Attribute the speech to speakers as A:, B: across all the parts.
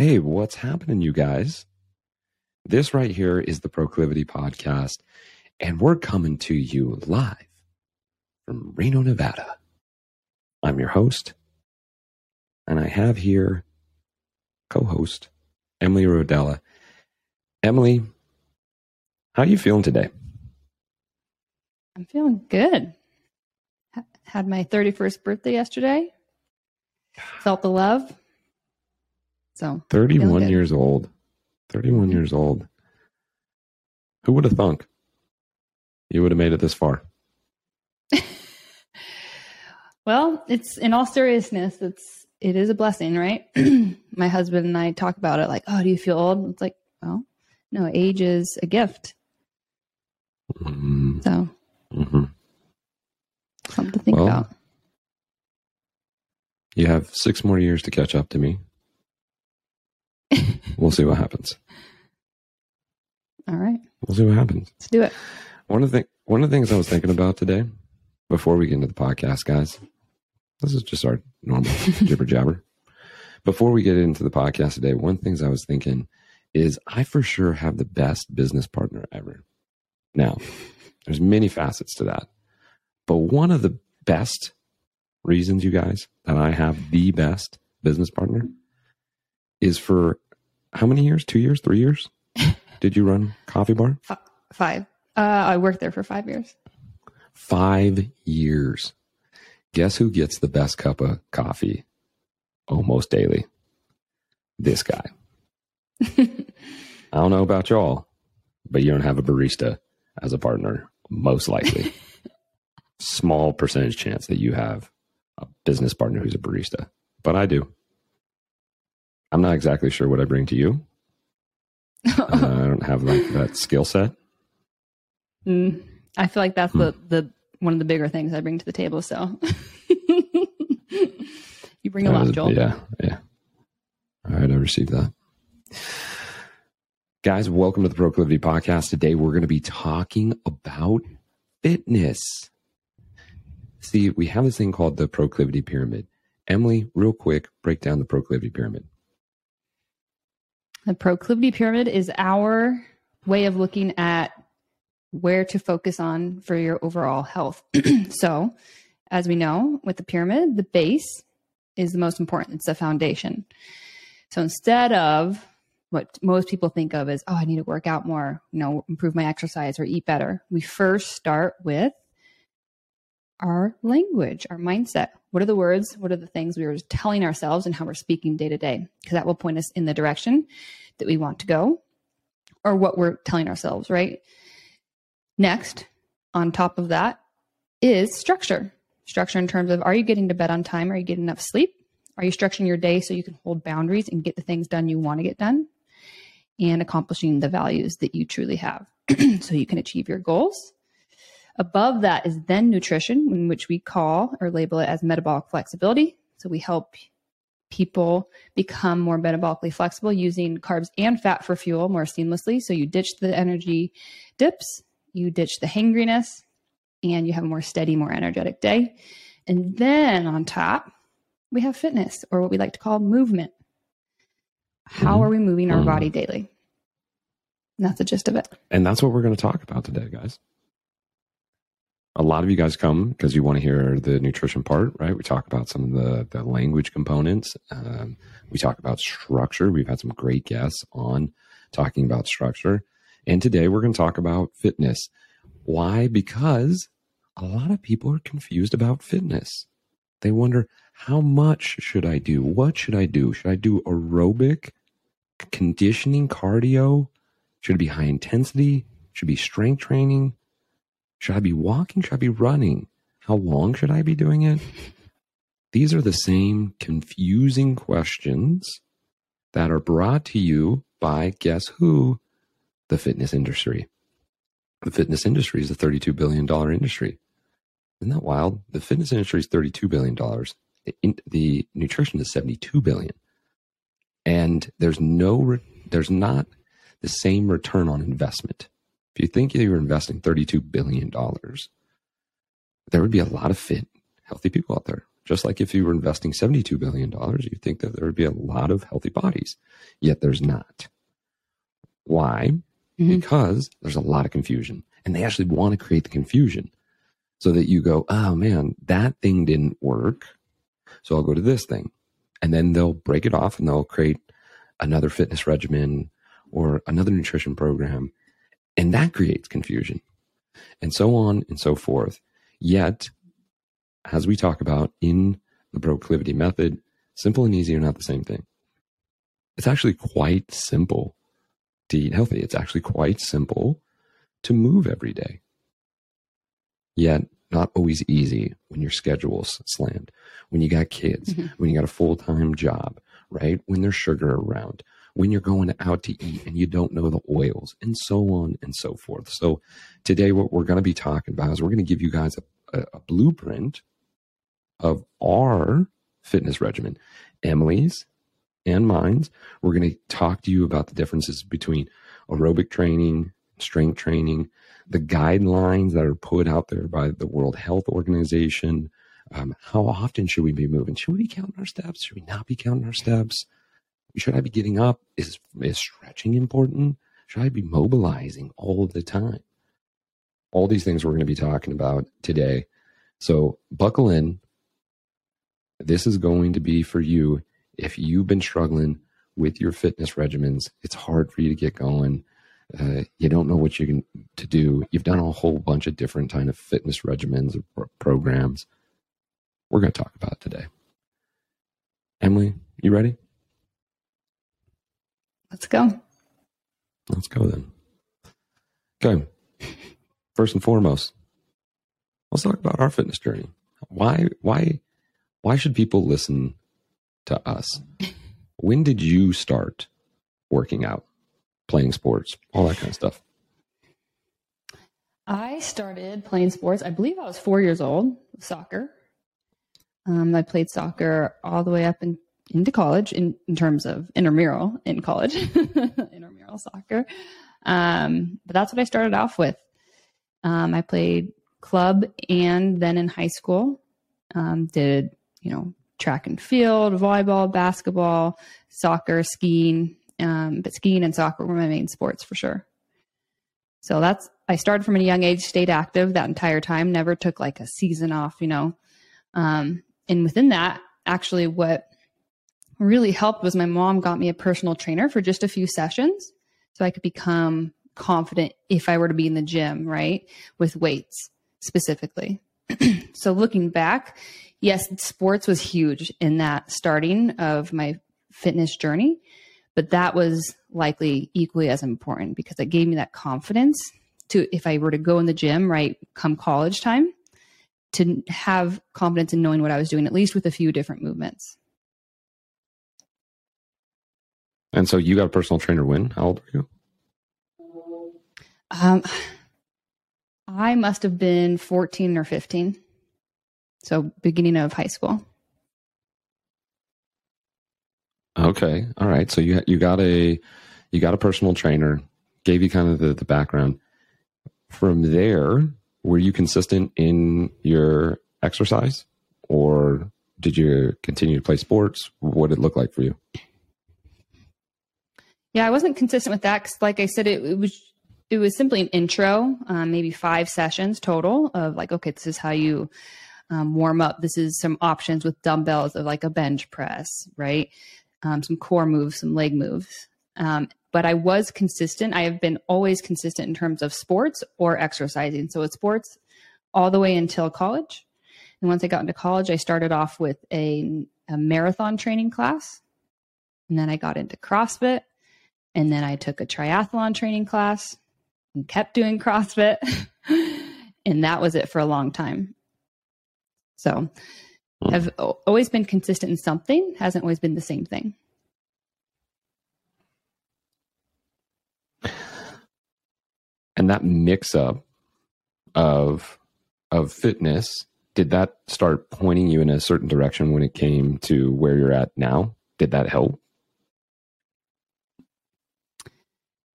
A: Hey, what's happening, you guys? This right here is the Proclivity Podcast, and we're coming to you live from Reno, Nevada. I'm your host, and I have here co host Emily Rodella. Emily, how are you feeling today?
B: I'm feeling good. Had my 31st birthday yesterday. Felt the love. So
A: 31 years old. 31 mm-hmm. years old. Who would have thunk you would have made it this far?
B: well, it's in all seriousness, it's it is a blessing, right? My husband and I talk about it like, oh, do you feel old? It's like, well, no, age is a gift. Mm-hmm. So, mm-hmm. something to think well, about.
A: You have six more years to catch up to me. We'll see what happens.
B: All right.
A: We'll see what happens.
B: Let's do it.
A: One of the one of the things I was thinking about today, before we get into the podcast, guys, this is just our normal jibber jabber. Before we get into the podcast today, one of the things I was thinking is I for sure have the best business partner ever. Now, there's many facets to that. But one of the best reasons, you guys, that I have the best business partner is for how many years? Two years? Three years? Did you run Coffee Bar?
B: Five. Uh, I worked there for five years.
A: Five years. Guess who gets the best cup of coffee almost daily? This guy. I don't know about y'all, but you don't have a barista as a partner, most likely. Small percentage chance that you have a business partner who's a barista, but I do. I'm not exactly sure what I bring to you. uh, I don't have like that skill set.
B: Mm, I feel like that's hmm. the the one of the bigger things I bring to the table. So you bring a lot, Joel.
A: Yeah, yeah. All right, I received that. Guys, welcome to the Proclivity Podcast. Today we're going to be talking about fitness. See, we have this thing called the Proclivity Pyramid. Emily, real quick, break down the Proclivity Pyramid.
B: The Proclivity Pyramid is our way of looking at where to focus on for your overall health. so, as we know, with the pyramid, the base is the most important, it's the foundation. So, instead of what most people think of as, oh, I need to work out more, you know, improve my exercise or eat better. We first start with our language, our mindset. What are the words? What are the things we are telling ourselves and how we're speaking day to day? Because that will point us in the direction that we want to go or what we're telling ourselves, right? Next, on top of that, is structure. Structure in terms of are you getting to bed on time? Are you getting enough sleep? Are you structuring your day so you can hold boundaries and get the things done you want to get done? and accomplishing the values that you truly have so you can achieve your goals. Above that is then nutrition, in which we call or label it as metabolic flexibility. So we help people become more metabolically flexible using carbs and fat for fuel more seamlessly. So you ditch the energy dips, you ditch the hangriness, and you have a more steady, more energetic day. And then on top, we have fitness or what we like to call movement. How mm-hmm. are we moving our mm-hmm. body daily? And that's the gist of it.
A: And that's what we're going to talk about today, guys. A lot of you guys come because you want to hear the nutrition part, right? We talk about some of the, the language components. Um, we talk about structure. We've had some great guests on talking about structure. And today we're going to talk about fitness. Why? Because a lot of people are confused about fitness. They wonder, how much should I do? What should I do? Should I do aerobic? conditioning, cardio? Should it be high intensity? Should it be strength training? Should I be walking? Should I be running? How long should I be doing it? These are the same confusing questions that are brought to you by guess who? The fitness industry. The fitness industry is a $32 billion industry. Isn't that wild? The fitness industry is $32 billion. The, the nutrition is 72 billion and there's no there's not the same return on investment. If you think you're investing 32 billion dollars, there would be a lot of fit, healthy people out there. Just like if you were investing $72 billion, you'd think that there would be a lot of healthy bodies, yet there's not. Why? Mm-hmm. Because there's a lot of confusion. And they actually want to create the confusion so that you go, oh man, that thing didn't work. So I'll go to this thing. And then they'll break it off and they'll create another fitness regimen or another nutrition program. And that creates confusion and so on and so forth. Yet, as we talk about in the proclivity method, simple and easy are not the same thing. It's actually quite simple to eat healthy. It's actually quite simple to move every day. Yet, not always easy when your schedule's slammed, when you got kids, mm-hmm. when you got a full time job, right? When there's sugar around, when you're going out to eat and you don't know the oils, and so on and so forth. So, today, what we're going to be talking about is we're going to give you guys a, a, a blueprint of our fitness regimen, Emily's and mine's. We're going to talk to you about the differences between aerobic training, strength training, the guidelines that are put out there by the World Health Organization. Um, how often should we be moving? Should we be counting our steps? Should we not be counting our steps? Should I be getting up? Is, is stretching important? Should I be mobilizing all the time? All these things we're going to be talking about today. So buckle in. This is going to be for you if you've been struggling with your fitness regimens. It's hard for you to get going uh, you don't know what you can to do. You've done a whole bunch of different kind of fitness regimens or programs. We're going to talk about today. Emily, you ready?
B: Let's go.
A: Let's go then. Okay. First and foremost, let's talk about our fitness journey. Why why why should people listen to us? When did you start working out? playing sports, all that kind of stuff?
B: I started playing sports. I believe I was four years old. Soccer. Um, I played soccer all the way up in, into college in, in terms of intramural in college, intramural soccer. Um, but that's what I started off with. Um, I played club and then in high school, um, did, you know, track and field, volleyball, basketball, soccer, skiing, um, but skiing and soccer were my main sports for sure. So that's, I started from a young age, stayed active that entire time, never took like a season off, you know. Um, and within that, actually, what really helped was my mom got me a personal trainer for just a few sessions so I could become confident if I were to be in the gym, right? With weights specifically. so looking back, yes, sports was huge in that starting of my fitness journey but that was likely equally as important because it gave me that confidence to if I were to go in the gym right come college time to have confidence in knowing what I was doing at least with a few different movements.
A: And so you got a personal trainer when? How old were
B: you? Um I must have been 14 or 15. So beginning of high school.
A: Okay. All right. So you you got a you got a personal trainer, gave you kind of the, the background. From there, were you consistent in your exercise or did you continue to play sports? What did it look like for you?
B: Yeah, I wasn't consistent with that because, like I said, it, it, was it was simply an intro, um, maybe five sessions total of like, okay, this is how you um, warm up. This is some options with dumbbells of like a bench press, right? um, some core moves, some leg moves. Um, but I was consistent. I have been always consistent in terms of sports or exercising. So it's sports all the way until college. And once I got into college, I started off with a, a marathon training class. And then I got into CrossFit. And then I took a triathlon training class and kept doing CrossFit. and that was it for a long time. So Hmm. have always been consistent in something, hasn't always been the same thing.
A: And that mix up of of fitness, did that start pointing you in a certain direction when it came to where you're at now? Did that help?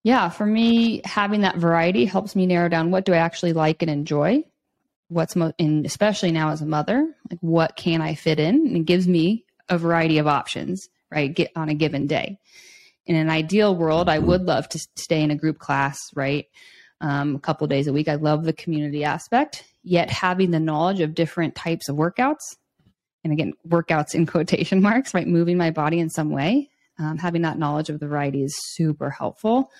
B: Yeah, for me, having that variety helps me narrow down what do I actually like and enjoy what's most, and especially now as a mother, like what can I fit in? And it gives me a variety of options, right? Get on a given day. In an ideal world, I would love to stay in a group class, right? Um, a couple days a week. I love the community aspect, yet having the knowledge of different types of workouts, and again, workouts in quotation marks, right? Moving my body in some way, um, having that knowledge of the variety is super helpful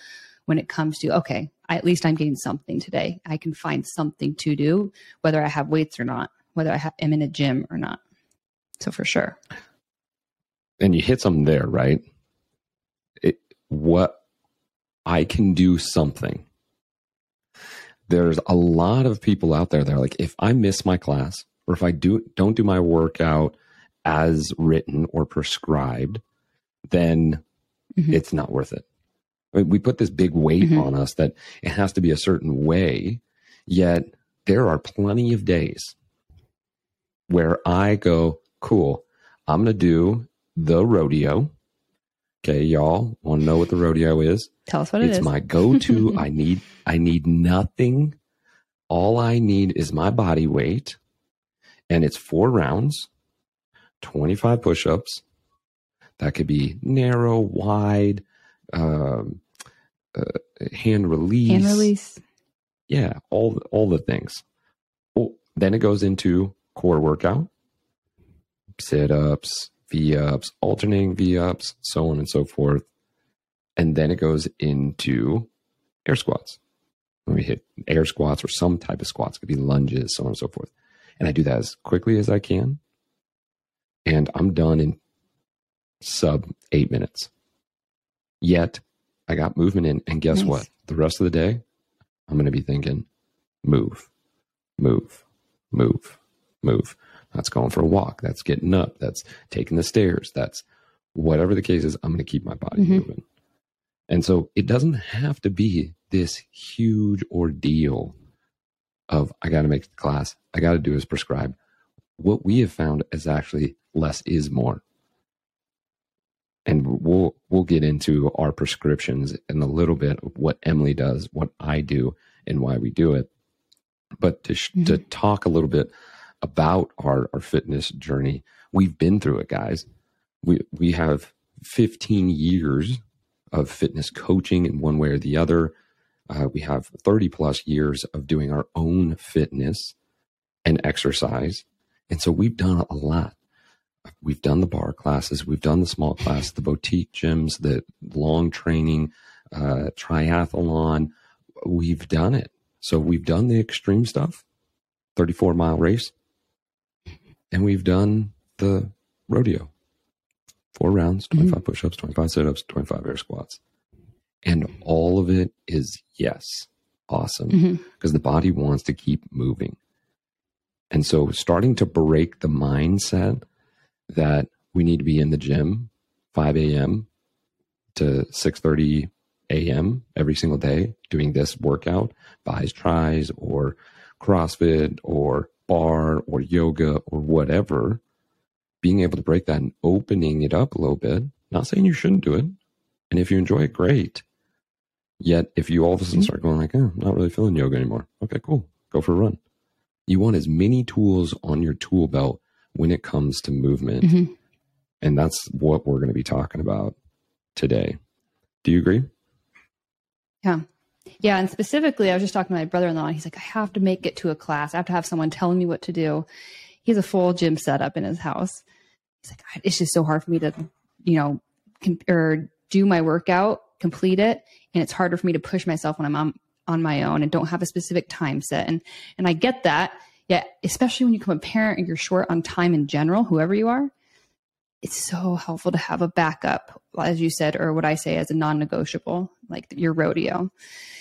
B: when it comes to okay I, at least i'm getting something today. I can find something to do whether i have weights or not whether i ha- am in a gym or not. So for sure.
A: And you hit something there right? It, what i can do something. There's a lot of people out there that are like if i miss my class or if i do don't do my workout as written or prescribed then mm-hmm. it's not worth it I mean, we put this big weight mm-hmm. on us that it has to be a certain way, yet there are plenty of days where I go, cool, I'm going to do the rodeo. Okay, y'all want to know what the rodeo is?
B: Tell us what
A: it's
B: it is.
A: my go-to. I need I need nothing. All I need is my body weight and it's 4 rounds, 25 push-ups. That could be narrow, wide, um, uh, hand release,
B: hand release.
A: Yeah, all all the things. Well, then it goes into core workout, sit ups, V ups, alternating V ups, so on and so forth, and then it goes into air squats. When we hit air squats or some type of squats, it could be lunges, so on and so forth. And I do that as quickly as I can, and I'm done in sub eight minutes. Yet I got movement in. And guess nice. what? The rest of the day, I'm going to be thinking, move, move, move, move. That's going for a walk. That's getting up. That's taking the stairs. That's whatever the case is, I'm going to keep my body mm-hmm. moving. And so it doesn't have to be this huge ordeal of I got to make the class. I got to do as prescribed. What we have found is actually less is more and we'll we'll get into our prescriptions in a little bit of what Emily does, what I do, and why we do it. But to mm-hmm. to talk a little bit about our our fitness journey, we've been through it, guys. We we have 15 years of fitness coaching in one way or the other. Uh, we have 30 plus years of doing our own fitness and exercise. And so we've done a lot we've done the barre classes, we've done the small class, the boutique gyms, the long training, uh, triathlon. We've done it. So we've done the extreme stuff, 34 mile race, and we've done the rodeo, four rounds, mm-hmm. 25 mm-hmm. push ups, 25 sit ups, 25 air squats. And all of it is yes, awesome because mm-hmm. the body wants to keep moving. And so starting to break the mindset that we need to be in the gym 5 a.m. to 6:30 a.m. every single day doing this workout, bis tries or CrossFit or barre or yoga or whatever, being able to break that and opening it up a little bit. Not saying you shouldn't do it. And if you enjoy it, great. Yet if you all of a sudden mm-hmm. start going like, oh, I'm not really feeling yoga anymore. Okay, cool. Go for a run. You want as many tools on your tool belt when it comes to movement. Mm-hmm. And that's what we're going to be talking about today. Do you agree?
B: Yeah. Yeah. And specifically, I was just talking to my brother in law, and he's like, I have to make it to a class. I have to have someone telling me what to do. He has a full gym setup in his house. He's like, it's just so hard for me to, you know, comp- or do my workout, complete it. And it's harder for me to push myself when I'm on, on my own and don't have a specific time set. And, and I get that yeah, especially when you become a parent and you're short on time in general, whoever you are, it's so helpful to have a backup, as you said, or what I say as a non negotiable, like your rodeo.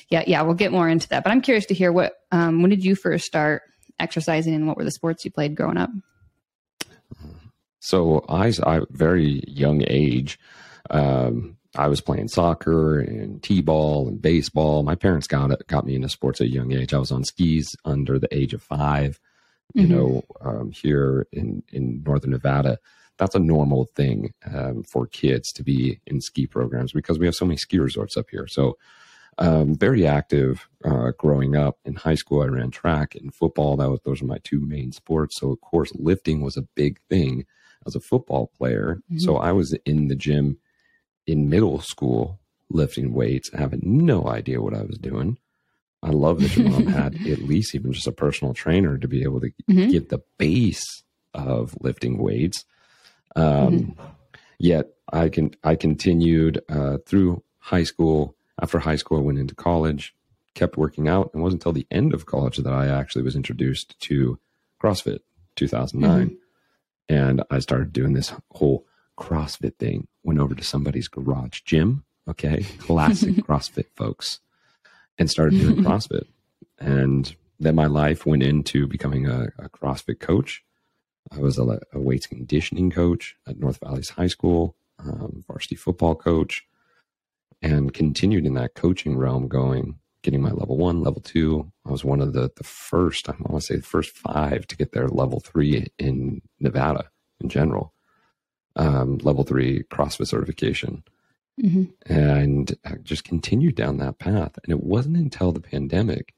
B: Yeah, yeah, we'll get more into that. But I'm curious to hear what, um, when did you first start exercising and what were the sports you played growing up?
A: So I, I very young age, um, I was playing soccer and t-ball and baseball. My parents got it, got me into sports at a young age. I was on skis under the age of five. You mm-hmm. know, um, here in in northern Nevada, that's a normal thing um, for kids to be in ski programs because we have so many ski resorts up here. So um, very active uh, growing up. In high school, I ran track and football. That was those are my two main sports. So of course, lifting was a big thing as a football player. Mm-hmm. So I was in the gym in middle school lifting weights, having no idea what I was doing. I love that your mom had at least even just a personal trainer to be able to mm-hmm. give the base of lifting weights. Um, mm-hmm. Yet I can I continued uh, through high school. After high school, I went into college, kept working out. It wasn't until the end of college that I actually was introduced to CrossFit, 2009, mm-hmm. and I started doing this whole CrossFit thing. Went over to somebody's garage gym. Okay, classic CrossFit folks and started doing CrossFit. And then my life went into becoming a, a CrossFit coach. I was a, a, weights conditioning coach at North Valleys High School, um, varsity football coach, and continued in that coaching realm, going, getting my level one, level two. I was one of the, the first, I want to say the first five to get their level three in Nevada in general, um, level three CrossFit certification. Mm-hmm. And I just continued down that path. And it wasn't until the pandemic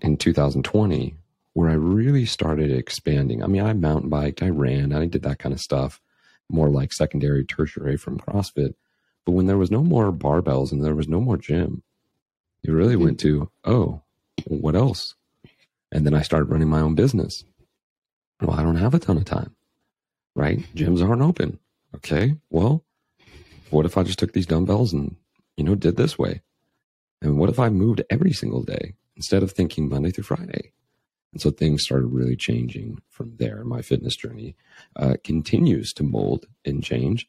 A: in 2020 where I really started expanding. I mean, I mountain biked, I ran, I did that kind of stuff, more like secondary, tertiary from CrossFit. But when there was no more barbells and there was no more gym, it really mm-hmm. went to, oh, what else? And then I started running my own business. Well, I don't have a ton of time, right? Gyms aren't open. Okay. Well, what if I just took these dumbbells and, you know, did this way? And what if I moved every single day instead of thinking Monday through Friday? And so things started really changing from there. My fitness journey uh, continues to mold and change,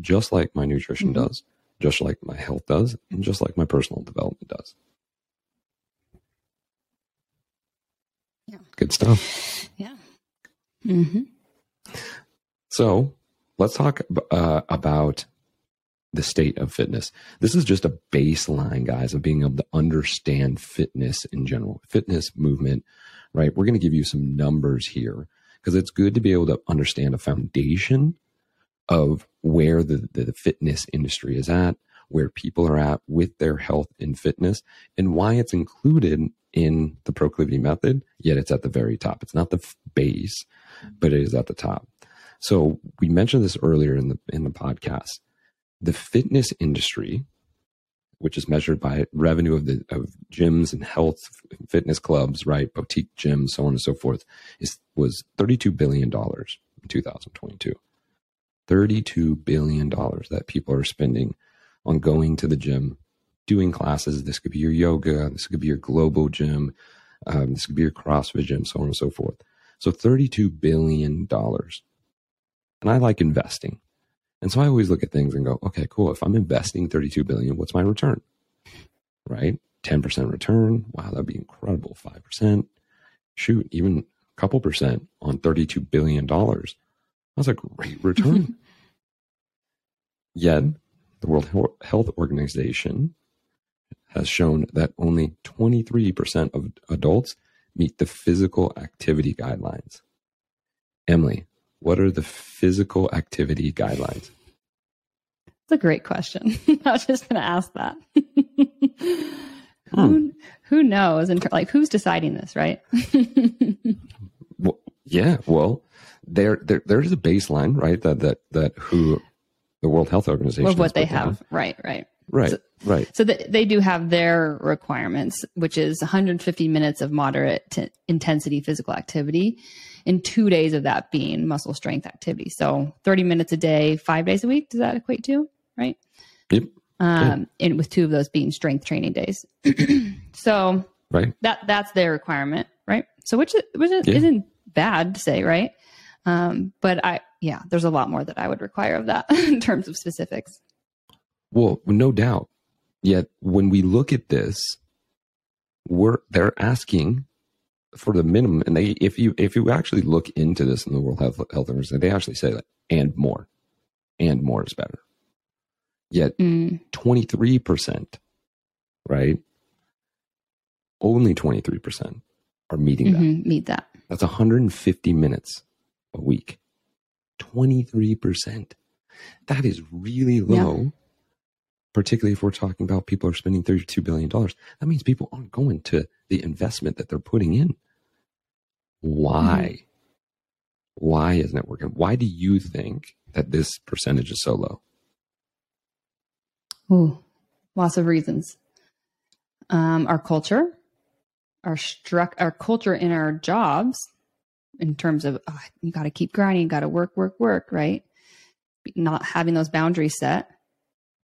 A: just like my nutrition mm-hmm. does, just like my health does, and just like my personal development does. Yeah. Good stuff.
B: Yeah. Mm-hmm.
A: So let's talk uh, about the state of fitness. This is just a baseline, guys, of being able to understand fitness in general, fitness movement, right? We're going to give you some numbers here because it's good to be able to understand a foundation of where the, the fitness industry is at, where people are at with their health and fitness, and why it's included in the proclivity method, yet it's at the very top. It's not the base, but it is at the top. So we mentioned this earlier in the in the podcast the fitness industry, which is measured by revenue of the of gyms and health fitness clubs, right, boutique gyms, so on and so forth, is was thirty two billion dollars in two thousand twenty two. Thirty-two billion dollars that people are spending on going to the gym, doing classes. This could be your yoga. This could be your global gym. Um, this could be your CrossFit gym, so on and so forth. So thirty-two billion dollars. And I like investing. And so I always look at things and go, okay, cool. If I'm investing 32 billion, what's my return? Right? 10% return. Wow, that'd be incredible. 5%. Shoot, even a couple percent on $32 billion. That's a great return. Yet, the World Health Organization has shown that only 23% of adults meet the physical activity guidelines. Emily, what are the physical activity guidelines?
B: It's a great question. I was just going to ask that. hmm. who, who knows? And like, who's deciding this, right?
A: well, yeah. Well, there, there, there's a baseline, right? That that that who the World Health Organization
B: of what they have. Right. Right.
A: Right.
B: So,
A: right.
B: So the, they do have their requirements, which is 150 minutes of moderate intensity physical activity and two days of that being muscle strength activity. So 30 minutes a day, five days a week. Does that equate to? Right.
A: Yep.
B: Um, yeah. and with two of those being strength training days. so
A: right.
B: that that's their requirement. Right. So which, which yeah. isn't bad to say, right? Um, but I, yeah, there's a lot more that I would require of that in terms of specifics.
A: Well, no doubt. Yet when we look at this, we're they're asking for the minimum, and they if you if you actually look into this in the World Health Health Organization, they actually say that and more, and more is better. Yet mm. twenty three percent, right? Only twenty three percent are meeting mm-hmm,
B: that. Meet that.
A: That's 150 minutes a week. 23%. That is really low. Particularly if we're talking about people are spending $32 billion. That means people aren't going to the investment that they're putting in. Why? Mm-hmm. Why isn't it working? Why do you think that this percentage is so low?
B: Ooh, lots of reasons. Um, our culture, our struck, our culture in our jobs, in terms of oh, you got to keep grinding, you got to work, work, work, right? Not having those boundaries set,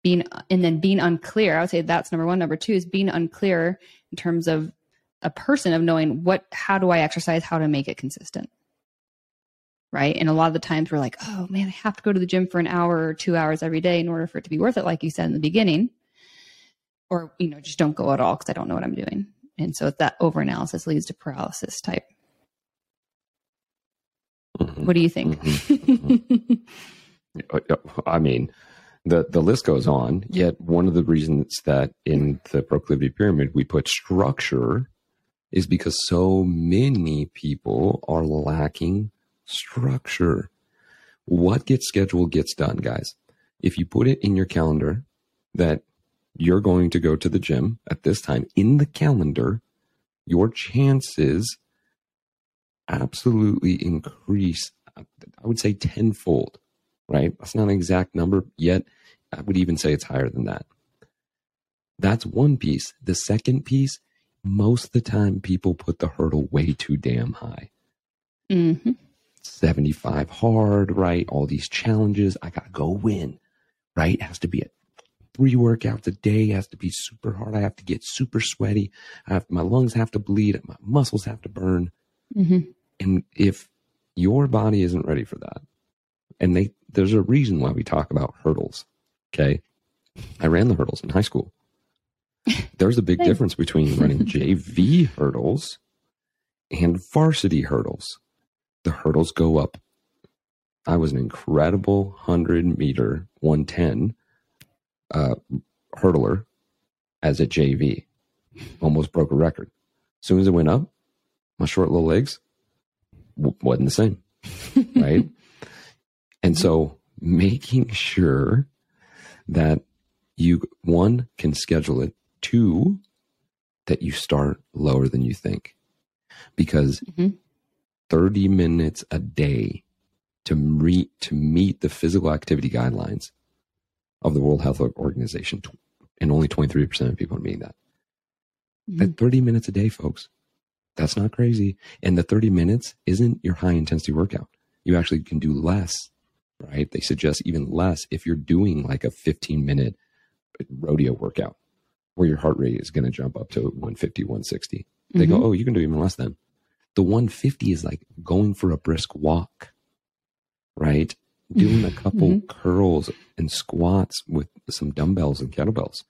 B: being and then being unclear. I would say that's number one. Number two is being unclear in terms of a person of knowing what, how do I exercise, how to make it consistent right? And a lot of the times we're like, oh man, I have to go to the gym for an hour or two hours every day in order for it to be worth it, like you said in the beginning. Or, you know, just don't go at all because I don't know what I'm doing. And so that overanalysis leads to paralysis type. Mm-hmm. What do you think?
A: Mm-hmm. mm-hmm. I mean, the, the list goes on. Yet one of the reasons that in the proclivity pyramid we put structure is because so many people are lacking structure. What gets scheduled gets done, guys. If you put it in your calendar that you're going to go to the gym at this time in the calendar, your chances absolutely increase. I would say tenfold, right? That's not an exact number yet. I would even say it's higher than that. That's one piece. The second piece, most of the time, people put the hurdle way too damn high. Mm-hmm. 75 hard, right? All these challenges. I got to go win, right? It has to be a three workouts a day. It has to be super hard. I have to get super sweaty. I have, my lungs have to bleed. My muscles have to burn. Mm-hmm. And if your body isn't ready for that, and they, there's a reason why we talk about hurdles. Okay. I ran the hurdles in high school. There's a big difference between running JV hurdles and varsity hurdles the hurdles go up. I was an incredible 100 meter 110 uh, hurdler as a JV. Almost broke a record. As soon as it went up, my short little legs w- wasn't the same. Right. And so making sure that you, one, can schedule it, two, that you start lower than you think. Because mm-hmm. 30 minutes a day to meet to meet the physical activity guidelines of the World Health Organization, and only 23% of people are meeting that. Mm-hmm. 30 minutes a day, folks. That's not crazy. And the 30 minutes isn't your high intensity workout. You actually can do less, right? They suggest even less if you're doing like a 15 minute rodeo workout where your heart rate is going to jump up to 150, 160. They mm-hmm. go, oh, you can do even less than. The 150 is like going for a brisk walk, right? Doing a couple mm-hmm. curls and squats with some dumbbells and kettlebells.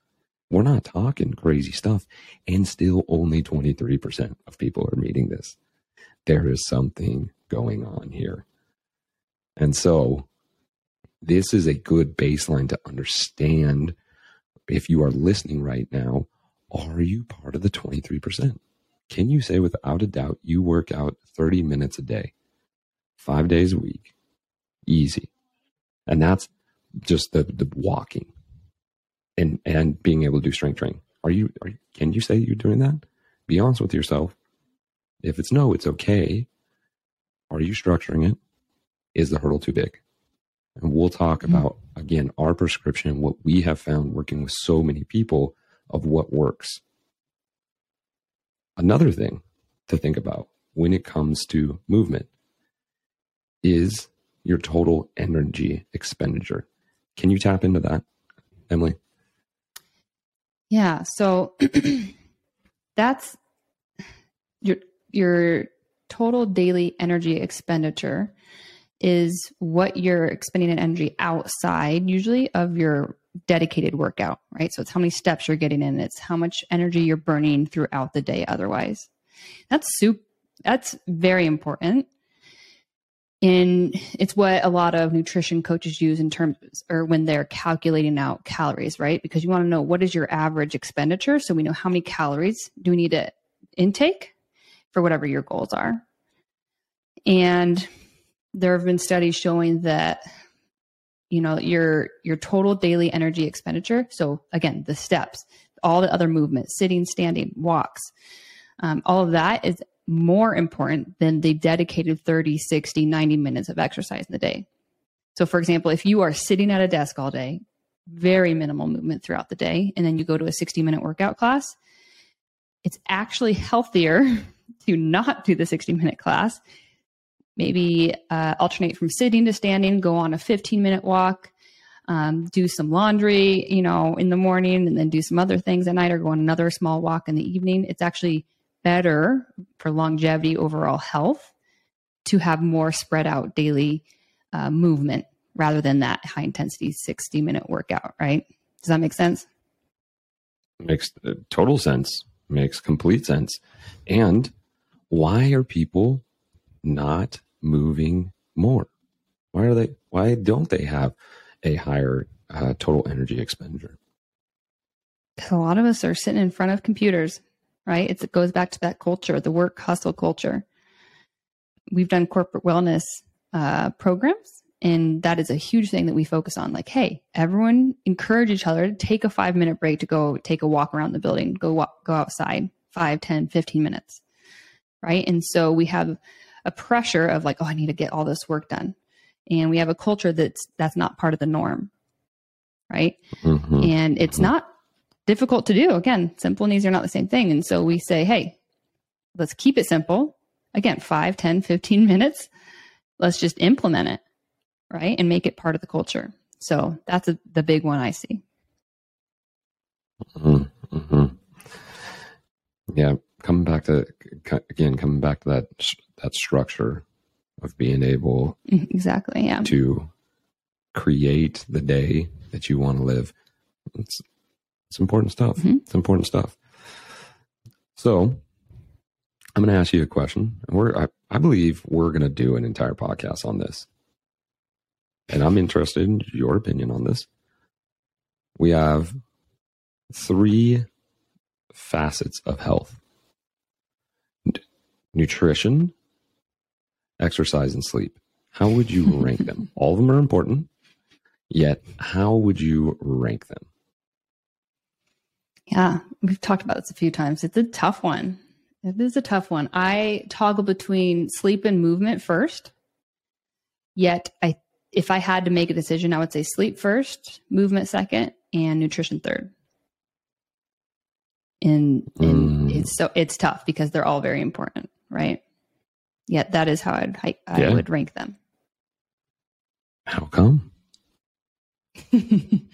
A: We're not talking crazy stuff. And still only 23% of people are meeting this. There is something going on here. And so this is a good baseline to understand if you are listening right now, are you part of the 23%? Can you say without a doubt you work out 30 minutes a day, five days a week, easy? And that's just the, the walking and, and being able to do strength training. Are you, are, can you say you're doing that? Be honest with yourself. If it's no, it's okay. Are you structuring it? Is the hurdle too big? And we'll talk mm-hmm. about, again, our prescription, what we have found working with so many people of what works. Another thing to think about when it comes to movement is your total energy expenditure. Can you tap into that, Emily?
B: Yeah. So that's your your total daily energy expenditure is what you're expending in energy outside usually of your dedicated workout, right? So it's how many steps you're getting in, it's how much energy you're burning throughout the day otherwise. That's soup that's very important. And it's what a lot of nutrition coaches use in terms or when they're calculating out calories, right? Because you want to know what is your average expenditure so we know how many calories do we need to intake for whatever your goals are. And there have been studies showing that you know, your your total daily energy expenditure. So again, the steps, all the other movements, sitting, standing, walks, um, all of that is more important than the dedicated 30, 60, 90 minutes of exercise in the day. So, for example, if you are sitting at a desk all day, very minimal movement throughout the day, and then you go to a 60 minute workout class, it's actually healthier to not do the 60 minute class. Maybe uh, alternate from sitting to standing, go on a 15 minute walk, um, do some laundry, you know, in the morning, and then do some other things at night, or go on another small walk in the evening. It's actually better for longevity, overall health, to have more spread out daily uh, movement rather than that high intensity 60 minute workout, right? Does that make sense?
A: Makes uh, total sense. Makes complete sense. And why are people not moving more? Why are they? Why don't they have a higher uh, total energy expenditure?
B: Because A lot of us are sitting in front of computers right? It's, it goes back to that culture, the work hustle culture. We've done corporate wellness uh, programs, and that is a huge thing that we focus on. Like, hey, everyone encourage each other to take a five minute break to go take a walk around the building, go walk, go outside, five, 10, 15 minutes, right? And so we have a pressure of like, oh, I need to get all this work done. And we have a culture that's that's not part of the norm, right? Mm-hmm. And it's mm-hmm. not difficult to do. Again, simple and easy are not the same thing. And so we say, hey, let's keep it simple. Again, 5, 10, 15 minutes. Let's just implement it, right? And make it part of the culture. So that's a, the big one I see.
A: Mm-hmm. Mm-hmm. Yeah, coming back to again, coming back to that that structure of being able
B: mm-hmm, exactly, yeah,
A: to create the day that you want to live. It's it's important stuff. Mm-hmm. It's important stuff. So I'm going to ask you a question. And We're, I, I believe we're going to do an entire podcast on this. And I'm interested in your opinion on this. We have three facets of health nutrition, exercise, and sleep. How would you rank them? All of them are important, yet, how would you rank them?
B: Yeah, we've talked about this a few times. It's a tough one. It is a tough one. I toggle between sleep and movement first. Yet I if I had to make a decision, I would say sleep first, movement second, and nutrition third. And, and mm. it's so it's tough because they're all very important, right? Yet that is how I'd, I, I yeah. would rank them.
A: How come?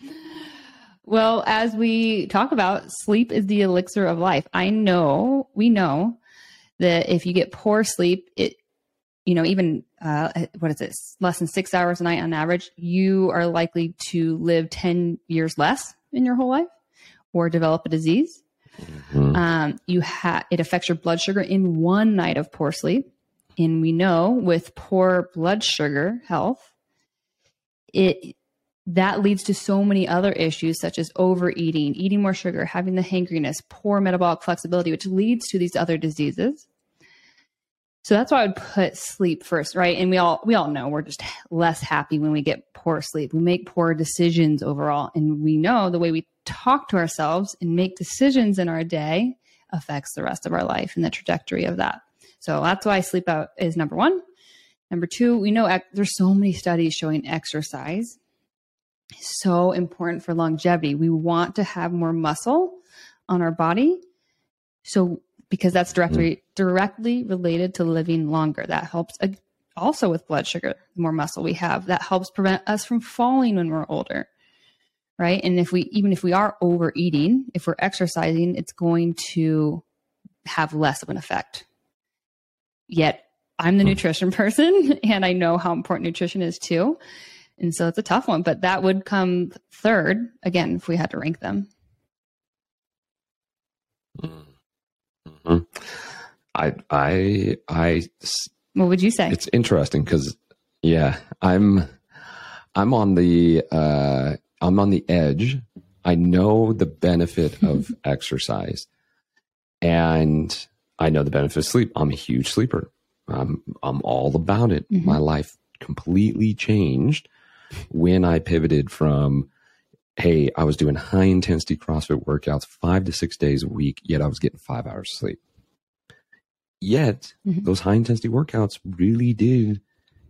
B: Well, as we talk about, sleep is the elixir of life. I know, we know that if you get poor sleep, it, you know, even, uh, what is it, less than six hours a night on average, you are likely to live 10 years less in your whole life or develop a disease. Mm-hmm. Um, you have, it affects your blood sugar in one night of poor sleep. And we know with poor blood sugar health, it that leads to so many other issues such as overeating, eating more sugar, having the hangriness, poor metabolic flexibility, which leads to these other diseases. So that's why I would put sleep first, right? And we all we all know we're just less happy when we get poor sleep. We make poor decisions overall, and we know the way we talk to ourselves and make decisions in our day affects the rest of our life and the trajectory of that. So that's why sleep out is number 1. Number 2, we know there's so many studies showing exercise is so important for longevity. We want to have more muscle on our body. So because that's directly mm. directly related to living longer. That helps uh, also with blood sugar. The more muscle we have, that helps prevent us from falling when we're older. Right? And if we even if we are overeating, if we're exercising, it's going to have less of an effect. Yet I'm the mm. nutrition person and I know how important nutrition is too. And so it's a tough one, but that would come third again if we had to rank them.
A: Mm-hmm. I, I, I.
B: What would you say?
A: It's interesting because, yeah, I'm, I'm on the, uh, I'm on the edge. I know the benefit of exercise, and I know the benefit of sleep. I'm a huge sleeper. I'm, I'm all about it. Mm-hmm. My life completely changed when I pivoted from, hey, I was doing high intensity CrossFit workouts five to six days a week, yet I was getting five hours of sleep. Yet mm-hmm. those high intensity workouts really did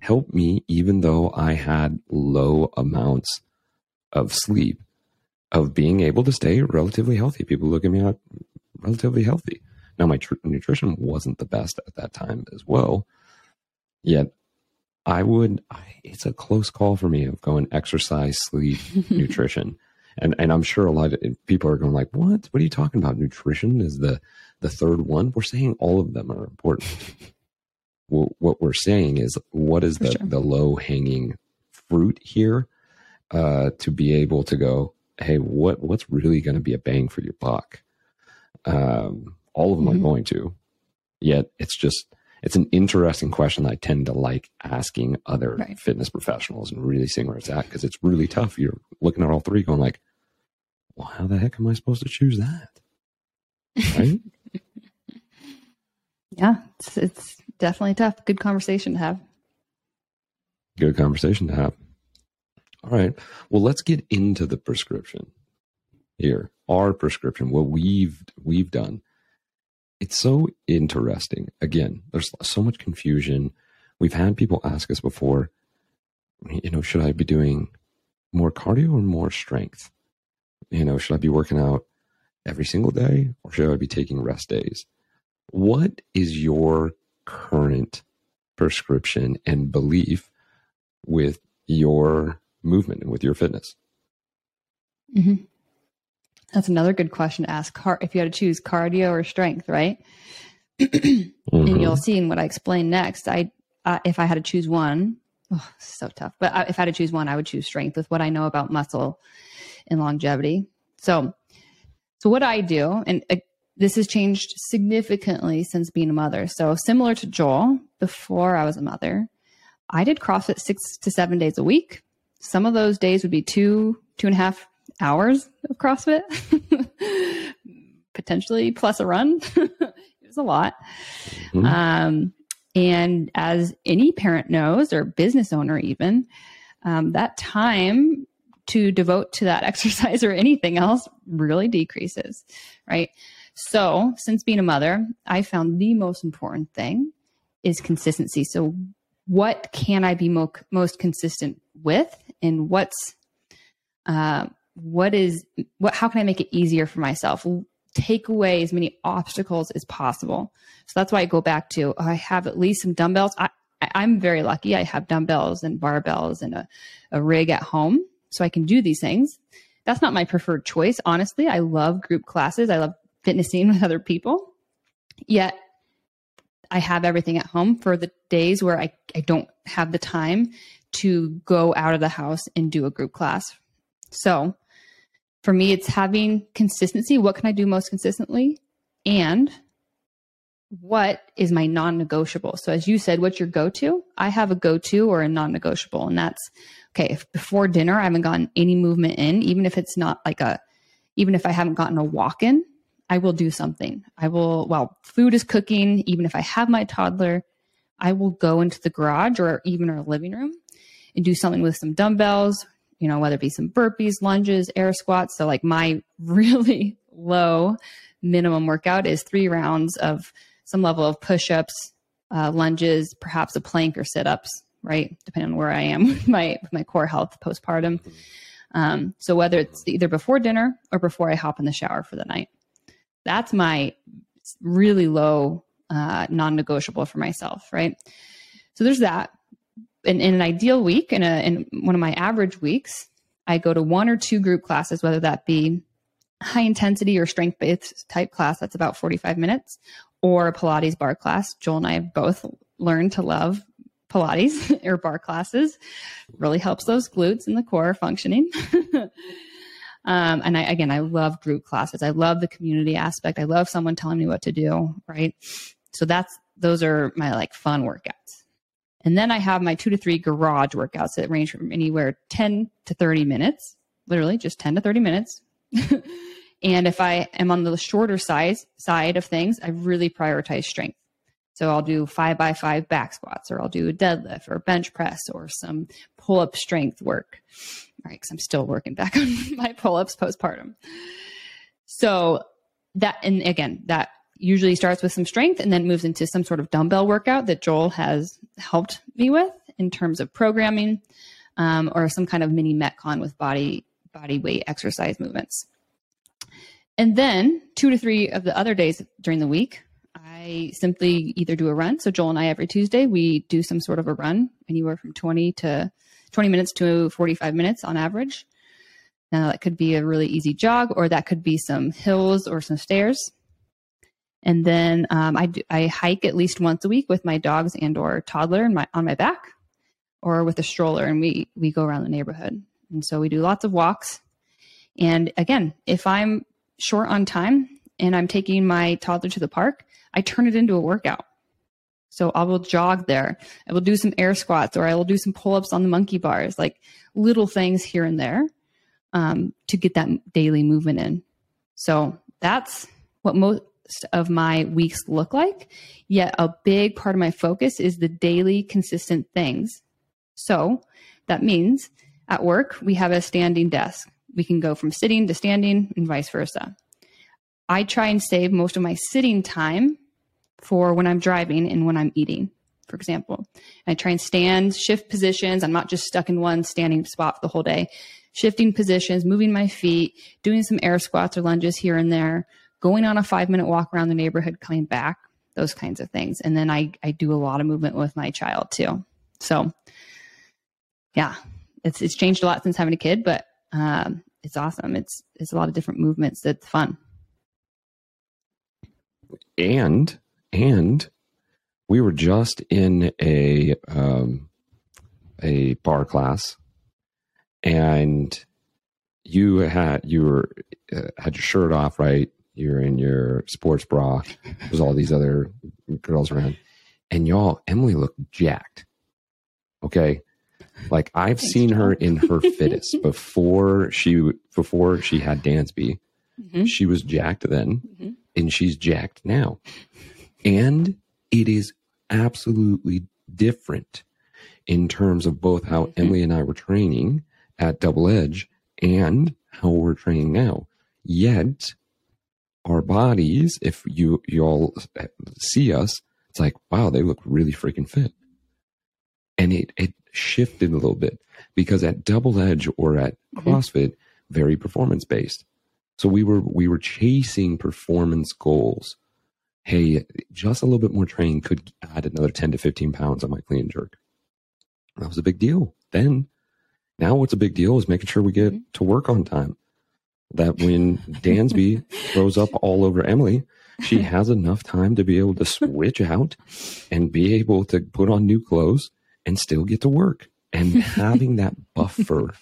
A: help me, even though I had low amounts of sleep, of being able to stay relatively healthy. People look at me like relatively healthy. Now, my tr- nutrition wasn't the best at that time as well. Yet, I would, I, it's a close call for me of going exercise, sleep, nutrition. And, and I'm sure a lot of people are going like, what? What are you talking about? Nutrition is the, the third one. We're saying all of them are important. well, what we're saying is what is the, sure. the low hanging fruit here uh, to be able to go, hey, what what's really going to be a bang for your buck? Um, all of them mm-hmm. are going to. Yet it's just it's an interesting question I tend to like asking other right. fitness professionals and really seeing where it's at because it's really tough. You're looking at all three, going like, "Well, how the heck am I supposed to choose that?" Right?
B: yeah, it's, it's definitely tough. Good conversation to have.
A: Good conversation to have. All right. Well, let's get into the prescription here. Our prescription, what we've we've done. It's so interesting. Again, there's so much confusion. We've had people ask us before, you know, should I be doing more cardio or more strength? You know, should I be working out every single day or should I be taking rest days? What is your current prescription and belief with your movement and with your fitness?
B: Mm-hmm. That's another good question to ask. Car- if you had to choose cardio or strength, right? mm-hmm. And you'll see in what I explain next. I, uh, if I had to choose one, oh, so tough. But I, if I had to choose one, I would choose strength with what I know about muscle and longevity. So, so what I do, and uh, this has changed significantly since being a mother. So similar to Joel, before I was a mother, I did CrossFit six to seven days a week. Some of those days would be two, two and a half hours of CrossFit, potentially plus a run. it was a lot. Mm-hmm. Um, and as any parent knows, or business owner even, um, that time to devote to that exercise or anything else really decreases, right? So, since being a mother, I found the most important thing is consistency. So, what can I be mo- most consistent with, and what's uh, what is what how can i make it easier for myself? Take away as many obstacles as possible. So that's why i go back to oh, i have at least some dumbbells. I, I am very lucky. I have dumbbells and barbells and a, a rig at home so i can do these things. That's not my preferred choice honestly. I love group classes. I love fitnessing with other people. Yet i have everything at home for the days where i, I don't have the time to go out of the house and do a group class. So for me, it's having consistency. What can I do most consistently? And what is my non negotiable? So, as you said, what's your go to? I have a go to or a non negotiable. And that's okay. If before dinner I haven't gotten any movement in, even if it's not like a, even if I haven't gotten a walk in, I will do something. I will, while food is cooking, even if I have my toddler, I will go into the garage or even our living room and do something with some dumbbells, you know, whether it be some burpees, lunges, air squats. So, like, my really low minimum workout is three rounds of some level of push ups, uh, lunges, perhaps a plank or sit ups, right? Depending on where I am with my, with my core health postpartum. Um, so, whether it's either before dinner or before I hop in the shower for the night, that's my really low uh, non negotiable for myself, right? So, there's that in, in an ideal week, in, a, in one of my average weeks, I go to one or two group classes, whether that be high intensity or strength based type class that's about 45 minutes or a Pilates barre class. Joel and I have both learned to love Pilates or barre classes. Really helps those glutes and the core functioning. um, and I, again, I love group classes. I love the community aspect. I love someone telling me what to do. Right. So that's, those are my like fun workouts. And then I have my two to three garage workouts that range from anywhere 10 to 30 minutes, literally just 10 to 30 minutes. and if I am on the shorter size side of things, I really prioritize strength. So I'll do five by five back squats, or I'll do a deadlift or bench press or some pull up strength work. All right, because I'm still working back on my pull ups postpartum. So that, and again, that usually starts with some strength and then moves into some sort of dumbbell workout that Joel has helped me with in terms of programming um, or some kind of mini metcon with body body weight exercise movements. And then two to three of the other days during the week, I simply either do a run. So Joel and I every Tuesday we do some sort of a run, anywhere from 20 to 20 minutes to 45 minutes on average. Now that could be a really easy jog, or that could be some hills or some stairs. And then um, I, do, I hike at least once a week with my dogs and or toddler my, on my back or with a stroller and we, we go around the neighborhood. And so we do lots of walks. And again, if I'm short on time and I'm taking my toddler to the park, I turn it into a workout. So I will jog there. I will do some air squats or I will do some pull ups on the monkey bars, like little things here and there um, to get that daily movement in. So that's what most of my weeks look like. Yet a big part of my focus is the daily consistent things. So that means at work, we have a standing desk. We can go from sitting to standing and vice versa. I try and save most of my sitting time for when I'm driving and when I'm eating, for example. I try and stand, shift positions. I'm not just stuck in one standing spot for the whole day. Shifting positions, moving my feet, doing some air squats or lunges here and there, going on a five minute walk around the neighborhood, coming back, those kinds of things. And then I, I do a lot of movement with my child too. So, yeah, it's it's changed a lot since having a kid, but um, it's awesome. It's it's a lot of different movements. That's fun.
A: And and we were just in a um, a barre class, and you had you were uh, had your shirt off, right? You're in your sports bra. There's all these other girls around, and y'all, Emily looked jacked. Okay, like I've Thanks, seen John. her in her fittest before she before she had Dansby. Mm-hmm. She was jacked then, mm-hmm. and she's jacked now. And it is absolutely different in terms of both how mm-hmm. Emily and I were training at Double Edge and how we're training now. Yet our bodies, if you you all see us, it's like, wow, they look really freaking fit. And it it shifted a little bit because at Double Edge or at mm-hmm. CrossFit, very performance based. So we were we were chasing performance goals. Hey, just a little bit more training could add another 10 to 15 pounds on my clean and jerk. That was a big deal then. Now what's a big deal is making sure we get mm-hmm. to work on time. That when Dansby throws up all over Emily, she has enough time to be able to switch out and be able to put on new clothes and still get to work. And having that buffer,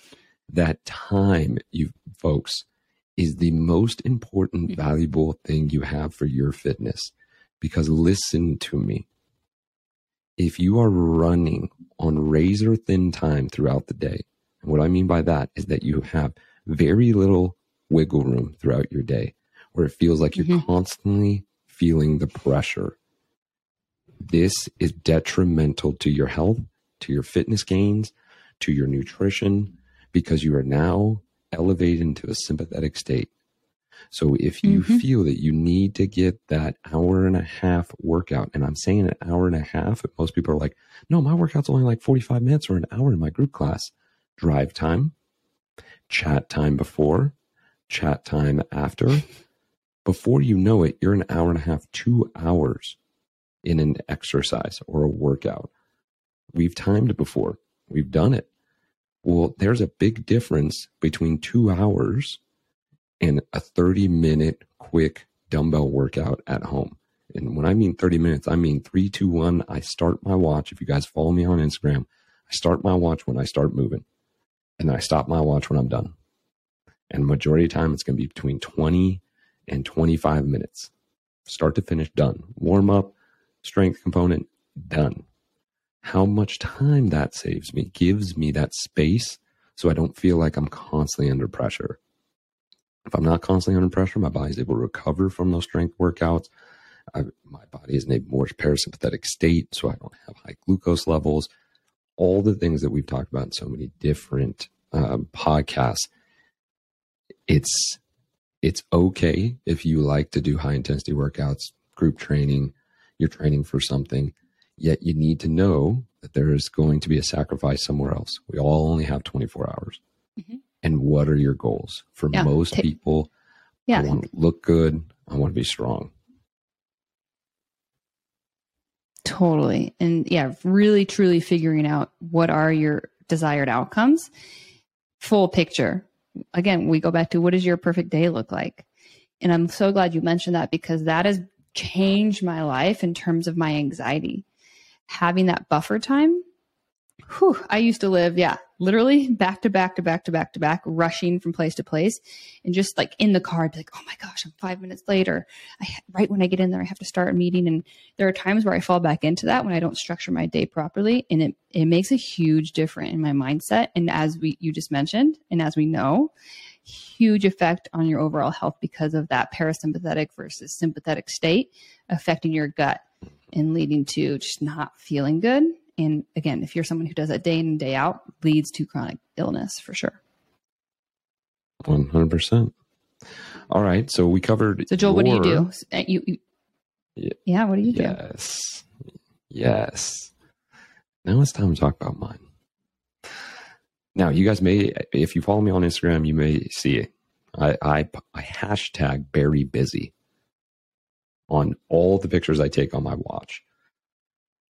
A: that time, you folks, is the most important, valuable thing you have for your fitness. Because listen to me. If you are running on razor thin time throughout the day, and what I mean by that is that you have very little wiggle room throughout your day, where it feels like you're mm-hmm. constantly feeling the pressure. This is detrimental to your health to your fitness gains, to your nutrition, because you are now elevated into a sympathetic state. So if you mm-hmm. feel that you need to get that hour and a half workout, and I'm saying an hour and a half, most people are like, no, my workout's only like 45 minutes or an hour in my group class. Drive time, chat time before, chat time after. Before you know it, you're an hour and a half, two hours in an exercise or a workout. We've timed before. We've done it. Well, there's a big difference between two hours and a 30 minute quick dumbbell workout at home. And when I mean 30 minutes, I mean three, two, one. I start my watch. If you guys follow me on Instagram, I start my watch when I start moving. And then I stop my watch when I'm done. And majority of time, it's going to be between 20 and 25 minutes. Start to finish, done. Warm up, strength component, done how much time that saves me, gives me that space so I don't feel like I'm constantly under pressure. If I'm not constantly under pressure, my body's able to recover from those strength workouts. I, my body is in a more parasympathetic state, so I don't have high glucose levels. All the things that we've talked about in so many different um, podcasts. It's it's okay if you like to do high intensity workouts, group training, you're training for something. Yet you need to know that there is going to be a sacrifice somewhere else. We all only have 24 hours. Mm-hmm. And what are your goals? For yeah. most T- people, yeah. I want to look good. I want to be strong.
B: Totally. And yeah, really truly figuring out what are your desired outcomes. Full picture. Again, we go back to what does your perfect day look like? And I'm so glad you mentioned that because that has changed my life in terms of my anxiety having that buffer time. Whew, I used to live, yeah, literally back to back to back to back to back, rushing from place to place, and just like in the car, I'd be like, "Oh my gosh, I'm five minutes later." I, right when I get in there, I have to start a meeting, and there are times where I fall back into that when I don't structure my day properly, and it it makes a huge difference in my mindset. And as we you just mentioned, and as we know, huge effect on your overall health because of that parasympathetic versus sympathetic state affecting your gut and leading to just not feeling good. And again, if you're someone who does that day in and day out, leads to chronic illness for sure.
A: 100%. All right. So we covered.
B: So, Joel, your... what do you do? Uh, you, you... Yeah. yeah. What do you
A: do? Yes. Yes. Now it's time to talk about mine. Now, you guys may, if you follow me on Instagram, you may see it. I, I, I hashtag Barry Busy on all the pictures I take on my watch.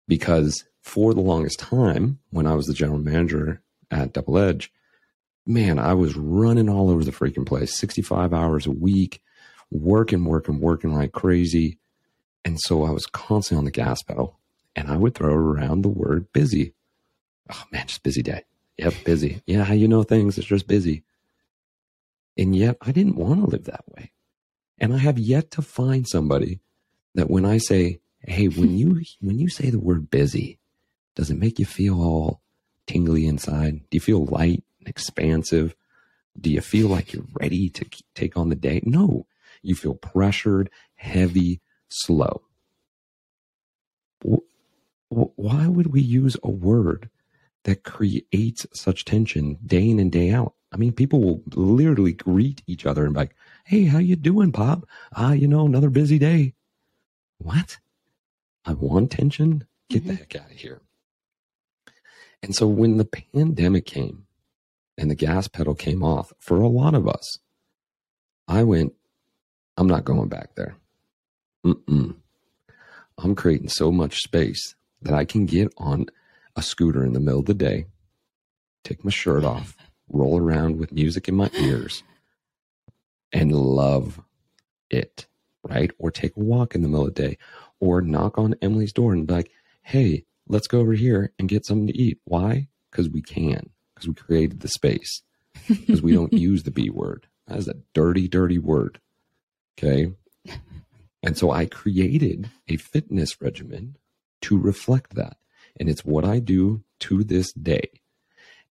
A: Because for the longest time, when I was the general manager at Double Edge, man, I was running all over the freaking place 65 hours a week, working, working, working like crazy. And so I was constantly on the gas pedal and I would throw around the word busy. Oh man, just busy day. Yep, busy. Yeah, how you know things, it's just busy. And yet I didn't want to live that way. And I have yet to find somebody that when I say, hey, when you when you say the word busy, does it make you feel all tingly inside? Do you feel light and expansive? Do you feel like you're ready to take on the day? No, you feel pressured, heavy, slow. Why would we use a word that creates such tension day in and day out? I mean, people will literally greet each other and be like, "Hey, how you doing, Pop? Ah, you know, another busy day." What? I want tension? Get mm-hmm. the heck out of here. And so when the pandemic came and the gas pedal came off for a lot of us, I went, I'm not going back there. Mm-mm. I'm creating so much space that I can get on a scooter in the middle of the day, take my shirt off, roll around with music in my ears, and love it right? Or take a walk in the middle of the day, or knock on Emily's door and be like, hey, let's go over here and get something to eat. Why? Because we can, because we created the space, because we don't use the B word. That is a dirty, dirty word. Okay. And so I created a fitness regimen to reflect that. And it's what I do to this day.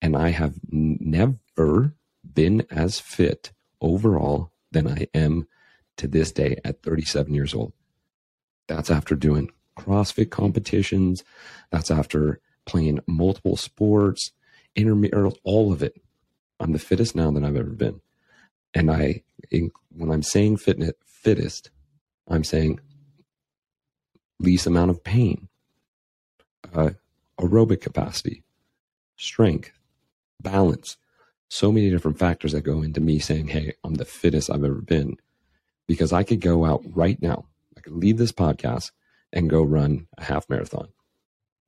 A: And I have never been as fit overall than I am to this day at 37 years old. That's after doing CrossFit competitions. That's after playing multiple sports, intramurals, all of it. I'm the fittest now than I've ever been. And I, when I'm saying fitness, fittest, I'm saying least amount of pain, uh, aerobic capacity, strength, balance, so many different factors that go into me saying, Hey, I'm the fittest I've ever been because I could go out right now. Could leave this podcast and go run a half marathon.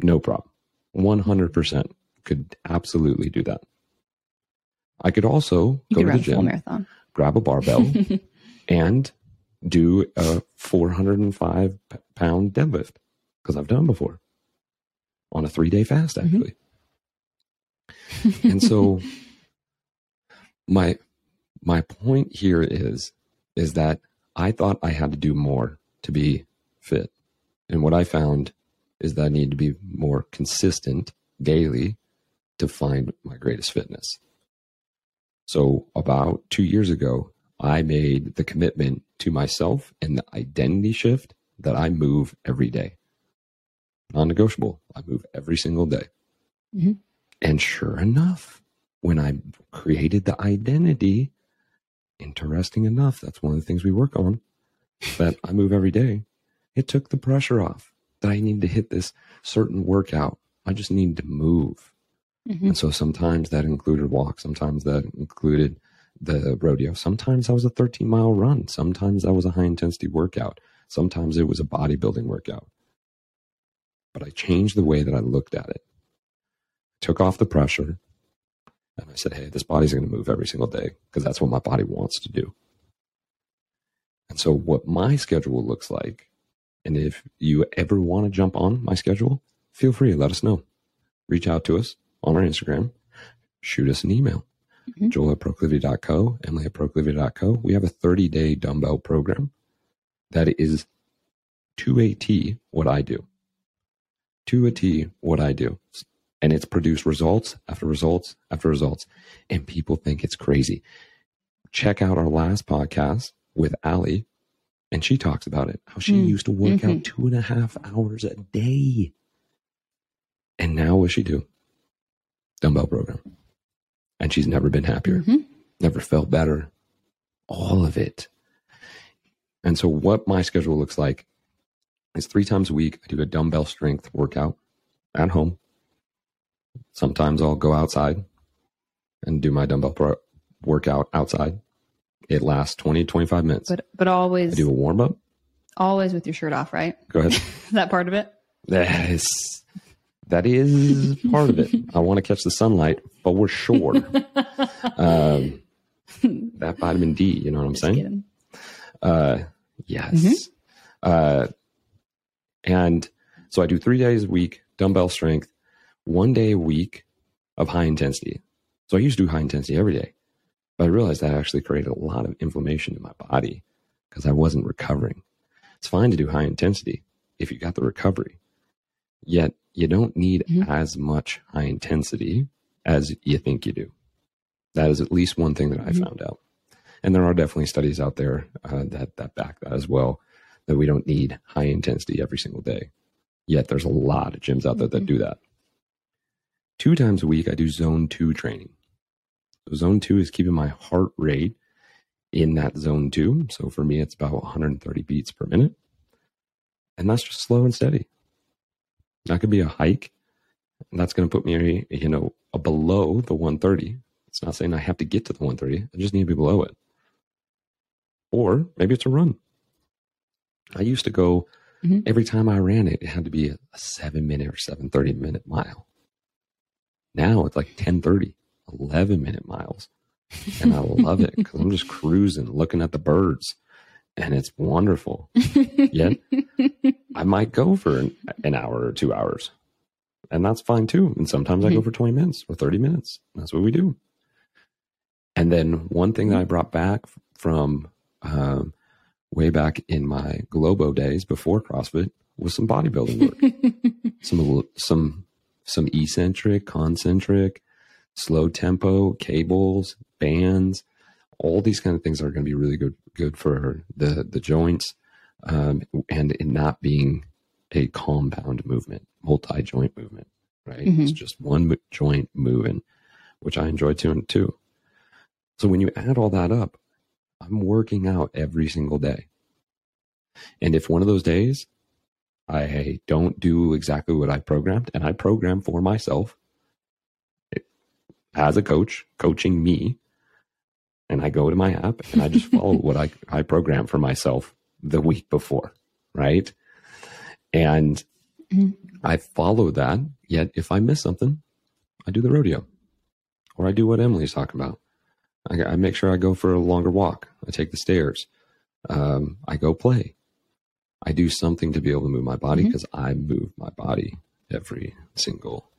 A: No problem. 100% could absolutely do that. I could also you go to the gym, marathon. grab a barbell, and do a 405 pound deadlift because I've done before on a three day fast, mm-hmm. actually. Mm-hmm. and so my my point here is is that I thought I had to do more to be fit. And what I found is that I need to be more consistent daily to find my greatest fitness. So, about two years ago, I made the commitment to myself and the identity shift that I move every day. Non negotiable. I move every single day.
B: Mhm.
A: And sure enough, when I created the identity, interesting enough, that's one of the things we work on, that I move every day. It took the pressure off that I need to hit this certain workout. I just need to move.
B: Mhm.
A: And so sometimes that included walk, sometimes that included the rodeo. Sometimes that was a 13 mile run. Sometimes that was a high intensity workout. Sometimes it was a bodybuilding workout. But I changed the way that I looked at it. Took off the pressure. And I said, hey, this body's going to move every single day because that's what my body wants to do. And so, what my schedule looks like, and if you ever want to jump on my schedule, feel free, let us know. Reach out to us on our Instagram, shoot us an email.
B: Mhm.
A: Joel at proclivity.co, Emily at proclivity.co. We have a 30 day dumbbell program that is to a T what I do. To a T what I do. And it's produced results after results after results. And people think it's crazy. Check out our last podcast with Allie, and she talks about it. How she
B: Mm.
A: used to work
B: Mhm.
A: out two and a half hours a day. And now what she do? Dumbbell program. And she's never been happier
B: Mhm.
A: never felt better. All of it. And so, what my schedule looks like is three times a week, I do a dumbbell strength workout at home. Sometimes I'll go outside and do my dumbbell pro- workout outside. It lasts 20, 25 minutes.
B: But but always I
A: do a warm up.
B: always with your shirt off, right?
A: Go ahead.
B: Is that part of it?
A: That is, that is part of it. I want to catch the sunlight, but we're sure. um, that vitamin D, you know what I'm
B: Just
A: saying? Uh, yes.
B: Mhm.
A: Uh, and so I do three days a week, dumbbell strength, one day a week of high intensity. So I used to do high intensity every day, but I realized that actually created a lot of inflammation in my body because I wasn't recovering. It's fine to do high intensity if you got the recovery, yet you don't need
B: Mhm.
A: as much high intensity as you think you do. That is at least one thing that I
B: Mhm.
A: found out and there are definitely studies out there uh, that that back that as well that we don't need high intensity every single day yet there's a lot of gyms out there that
B: Mhm.
A: do that two times a week i do zone 2 training zone 2 is keeping my heart rate in that zone 2 so for me it's about 130 beats per minute and that's just slow and steady that could be a hike and that's going to put me you know below the 130 it's not saying I have to get to the 130. I just need to be below it. Or maybe it's a run. I used to go
B: Mhm.
A: every time I ran it, it had to be a, a seven minute or seven thirty minute mile. Now it's like 10 11 minute miles. And I love it because I'm just cruising, looking at the birds, and it's wonderful. Yet I might go for an, an hour or two hours, and that's fine too. And sometimes I go
B: Mhm.
A: for 20 minutes or 30 minutes. That's what we do. And then one thing that I brought back from um, way back in my Globo days before CrossFit was some bodybuilding work, some some some eccentric, concentric, slow tempo, cables, bands, all these kind of things are going to be really good good for the the joints, um, and it not being a compound movement, multi joint movement, right? It's just one joint moving, which I enjoy doing too. So when you add all that up, I'm working out every single day. And if one of those days I don't do exactly what I programmed, and I program for myself as a coach, coaching me, and I go to my app and I just follow what I, I program for myself the week before, right? And
B: Mhm.
A: I follow that. Yet if I miss something, I do the rodeo or I do what Emily's talking about. I, I make sure I go for a longer walk. I take the stairs. Um, I go play. I do something to be able to move my body because I move my body every single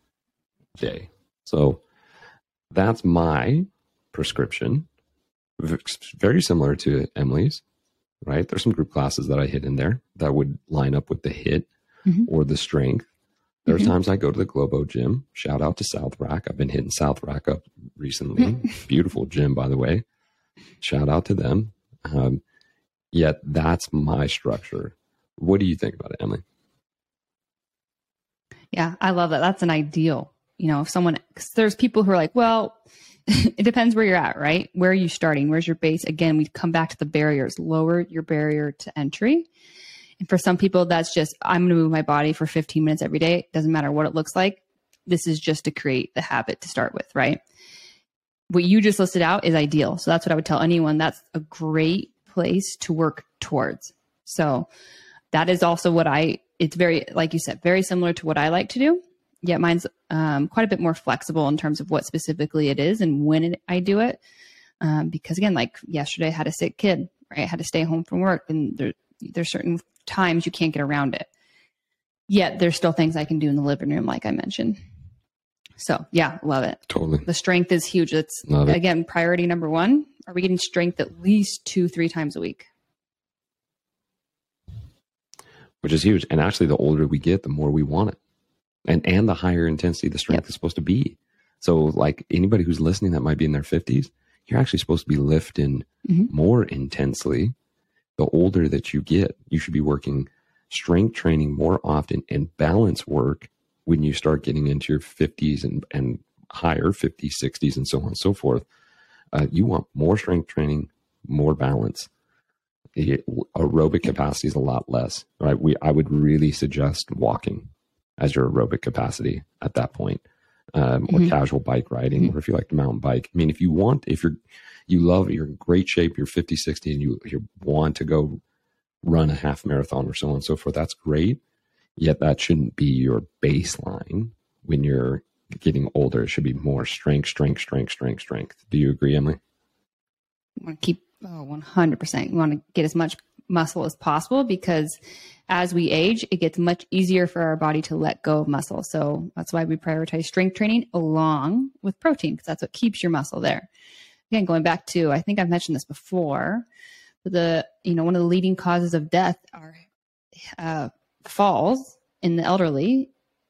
A: day. So that's my prescription. Very similar to Emily's, right? There's some group classes that I HIIT in there that would line up with the hit
B: Mhm.
A: or the strength. There's
B: Mhm.
A: times I go to the Globo gym. Shout out to South Rack. I've been hitting South Rack up recently. Beautiful gym, by the way. Shout out to them. Um, yet that's my structure. What do you think about it, Emily?
B: Yeah, I love that. That's an ideal. You know, if someone, cause there's people who are like, well, it depends where you're at, right? Where are you starting? Where's your base? Again, we come back to the barriers, lower your barrier to entry. And for some people, that's just, I'm going to move my body for 15 minutes every day. It Doesn't matter what it looks like. This is just to create the habit to start with, right? What you just listed out is ideal. So that's what I would tell anyone. That's a great place to work towards. So that is also what I, it's very, like you said, very similar to what I like to do. Yet mine's um, quite a bit more flexible in terms of what specifically it is and when it, I do it. Um, because again, like yesterday, I had a sick kid, right? I had to stay home from work, and there, there's certain times you can't get around it. Yet there's still things I can do in the living room, like I mentioned. So yeah, love it.
A: Totally.
B: The strength is huge. It's love again priority number one. Are we getting strength at least two, three times a week?
A: Which is huge. And actually, the older we get, the more we want it and and the higher intensity the strength yep. is supposed to be. So like anybody who's listening that might be in their 50s, you're actually supposed to be lifting mm-hmm. more intensely. The older that you get, you should be working strength training more often and balance work when you start getting into your 50s and, and higher, 50s, 60s, and so on and so forth. Uh, you want more strength training, more balance. It, aerobic capacity is a lot less, right? We I would really suggest walking as your aerobic capacity at that point, um, or mm-hmm. casual bike riding, mm-hmm. or if you like to mountain bike. I mean, if you want, if you're, you love, you're in great shape, you're 50, 60, and you, you want to go run a half marathon or so on and so forth, that's great. Yet that shouldn't be your baseline when you're getting older. It should be more strength, strength, strength, strength, strength. Do you agree, Emily?
B: I want to keep oh, 100%. You want to get as much muscle as possible because as we age, it gets much easier for our body to let go of muscle. So that's why we prioritize strength training along with protein because that's what keeps your muscle there. Again, going back to, I think I've mentioned this before, the, you know, one of the leading causes of death are uh, falls in the elderly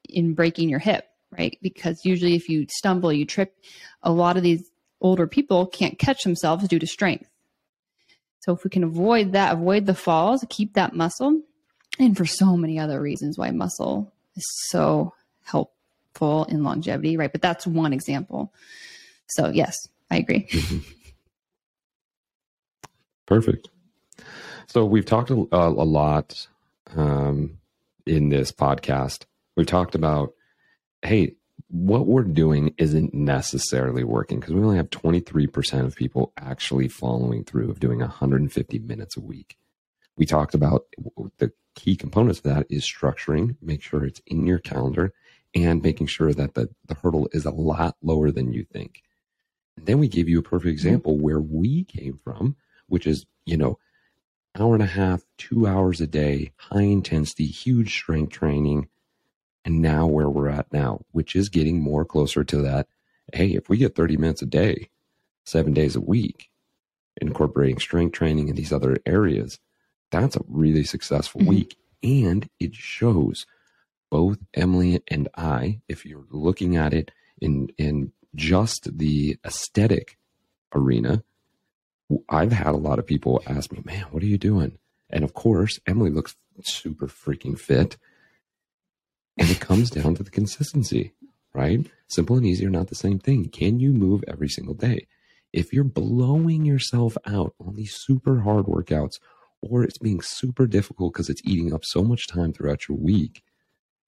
B: in breaking your hip, right? Because usually if you stumble, you trip, a lot of these older people can't catch themselves due to strength. So if we can avoid that, avoid the falls, keep that muscle, and for so many other reasons why muscle is so helpful in longevity, right? But that's one example. So yes, I agree.
A: Perfect. So we've talked a, a lot um, in this podcast. We've talked about, hey, what we're doing isn't necessarily working because we only have 23% of people actually following through of doing 150 minutes a week. We talked about the key components of that is structuring, make sure it's in your calendar, and making sure that the, the hurdle is a lot lower than you think. And then we gave you a perfect mm-hmm. example where we came from, which is, you know, hour and a half, two hours a day, high intensity, huge strength training, and now where we're at now, which is getting more closer to that. Hey, if we get 30 minutes a day, seven days a week, incorporating strength training in these other areas, that's a really successful mm-hmm. week. And it shows both Emily and I, if you're looking at it in in just the aesthetic arena, I've had a lot of people ask me, man, what are you doing? And of course, Emily looks super freaking fit. And it comes down to the consistency, right? Simple and easy are not the same thing. Can you move every single day? If you're blowing yourself out on these super hard workouts, or it's being super difficult because it's eating up so much time throughout your week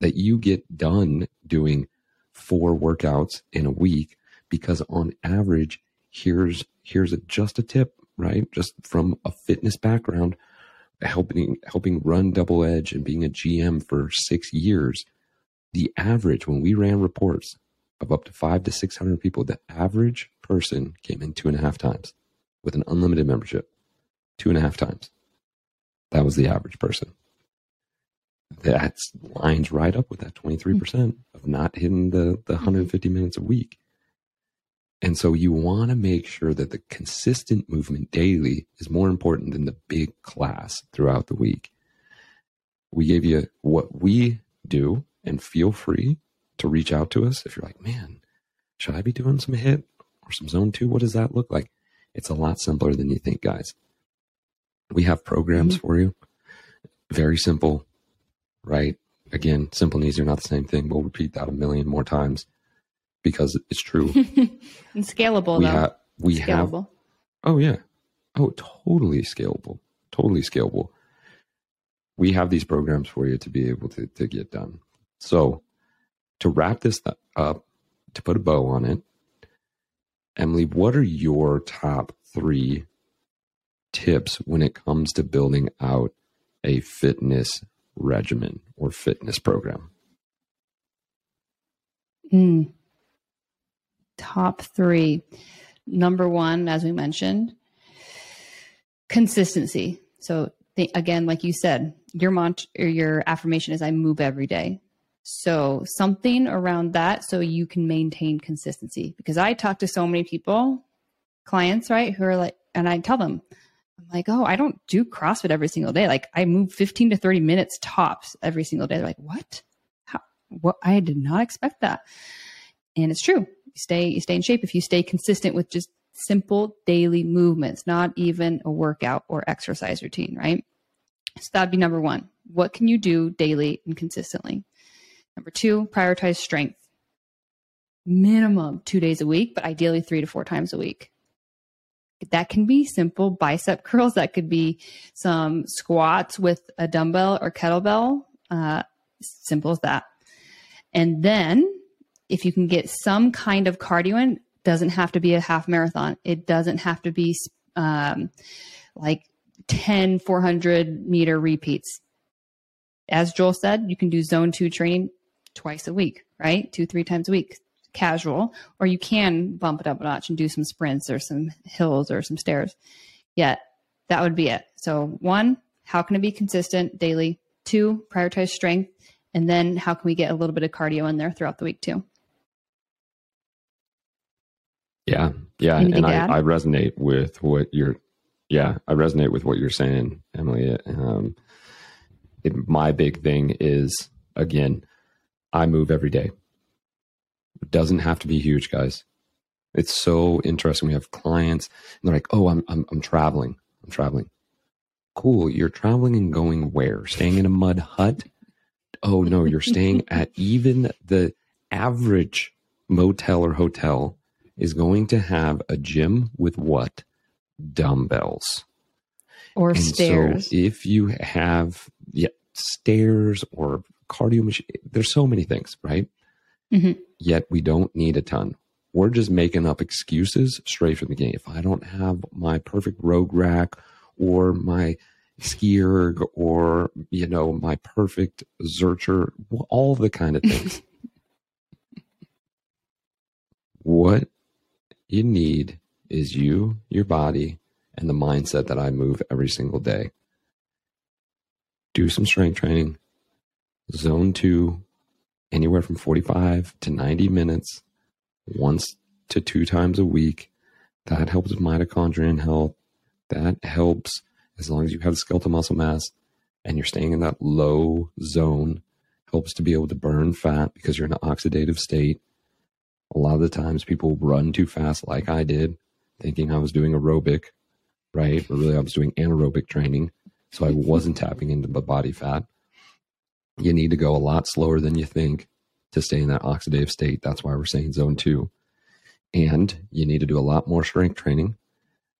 A: that you get done doing four workouts in a week because on average here's here's a, just a tip right just from a fitness background helping helping run double edge and being a gm for six years the average when we ran reports of up to five to 600 people, the average person came in two and a half times with an unlimited membership. Two and a half times. That was the average person. That lines right up with that 23% mm. of not hitting the, the mm-hmm. 150 minutes a week. And so you want to make sure that the consistent movement daily is more important than the big class throughout the week. We gave you what we do and feel free to reach out to us if you're like, man, should I be doing some HIIT or some zone two? What does that look like? It's a lot simpler than you think, guys. We have programs mm-hmm. for you. Very simple, right? Again, simple and easy are not the same thing. We'll repeat that a million more times because it's true.
B: and scalable,
A: we
B: though.
A: have we have. Oh yeah. Oh, totally scalable. Totally scalable. We have these programs for you to be able to, to get done. So to wrap this up, to put a bow on it, Emily, what are your top three tips when it comes to building out a fitness regimen or fitness program?
B: Mm. Top three. Number one, as we mentioned, consistency. So th- again, like you said, your mont- or your affirmation is I move every day. So something around that so you can maintain consistency. Because I talk to so many people, clients, right, who are like, and I tell them, I'm like, oh, I don't do CrossFit every single day. Like I move 15 to 30 minutes tops every single day. They're like, what? How? What? I did not expect that. And it's true. You stay, you stay in shape if you stay consistent with just simple daily movements, not even a workout or exercise routine, right? So that'd be number one. What can you do daily and consistently? Number two, prioritize strength. Minimum two days a week, but ideally three to four times a week. That can be simple bicep curls. That could be some squats with a dumbbell or kettlebell. Uh, simple as that. And then if you can get some kind of cardio in, it doesn't have to be a half marathon. It doesn't have to be um, like 10 400 meter repeats. As Joel said, you can do zone two training twice a week, right? Two, three times a week, casual, or you can bump it up a notch and do some sprints or some hills or some stairs. Yet that would be it. So, one, how can it be consistent daily? Two, prioritize strength. And then how can we get a little bit of cardio in there throughout the week too?
A: Yeah, yeah,
B: Anything
A: and I. I resonate with what you're. Yeah, I resonate with what you're saying, Emily. Um, it, my big thing is again, I move every day. It doesn't have to be huge, guys. It's so interesting. We have clients, and they're like, "Oh, I'm I'm, I'm traveling. I'm traveling. Cool. You're traveling and going where? Staying in a mud hut? Oh no, you're staying at even the average motel or hotel is going to have a gym with what? Dumbbells.
B: Or
A: And
B: stairs.
A: So if you have yeah, stairs or cardio machine, there's so many things, right?
B: Mhm.
A: Yet we don't need a ton. We're just making up excuses straight from the gate. If I don't have my perfect rogue rack or my ski erg or you know my perfect zercher, all the kind of things. what you need is you, your body, and the mindset that I move every single day. Do some strength training, zone two, anywhere from 45 to 90 minutes, once to two times a week. That helps with mitochondrial health. That helps as long as you have skeletal muscle mass and you're staying in that low zone, helps to be able to burn fat because you're in an oxidative state. A lot of the times people run too fast, like I did, thinking I was doing aerobic, right? But really, I was doing anaerobic training. So I wasn't tapping into the body fat. You need to go a lot slower than you think to stay in that oxidative state. That's why we're saying zone two. And you need to do a lot more strength training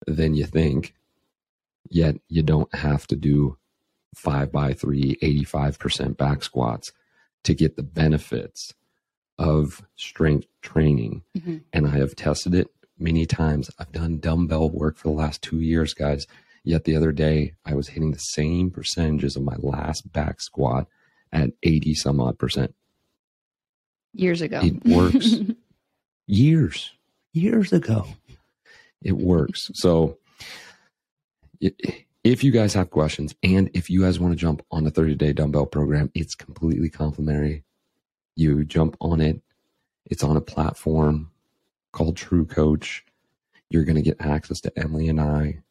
A: than you think. Yet you don't have to do five by three, 85% back squats to get the benefits of strength training.
B: Mhm.
A: And I have tested it many times. I've done dumbbell work for the last two years, guys. Yet the other day, I was hitting the same percentages of my last back squat at 80 some odd percent.
B: Years ago.
A: It works. Years, years ago. It works. So if you guys have questions and if you guys want to jump on the 30 day dumbbell program, it's completely complimentary. You jump on it. It's on a platform called TrueCoach. You're going to get access to Emily and I.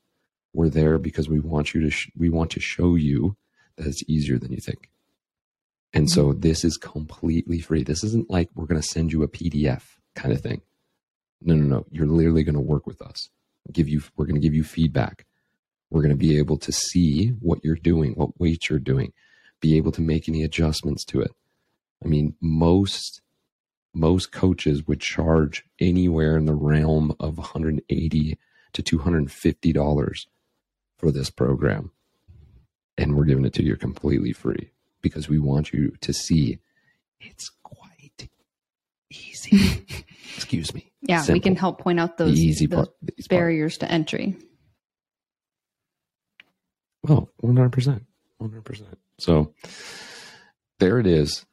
A: We're there because we want you to sh- we want to show you that it's easier than you think. And so mm-hmm. this is completely free. This isn't like we're going to send you a PDF kind of thing. No, no, no. You're literally going to work with us. Give you we're going to give you feedback. We're going to be able to see what you're doing, what weights you're doing, be able to make any adjustments to it. I mean, most most coaches would charge anywhere in the realm of 180 to 250 dollars for this program and we're giving it to you completely free because we want you to see it's quite easy excuse me
B: yeah Simple. we can help point out those, easy those part, barriers part. to entry
A: well 100% 100% so there it is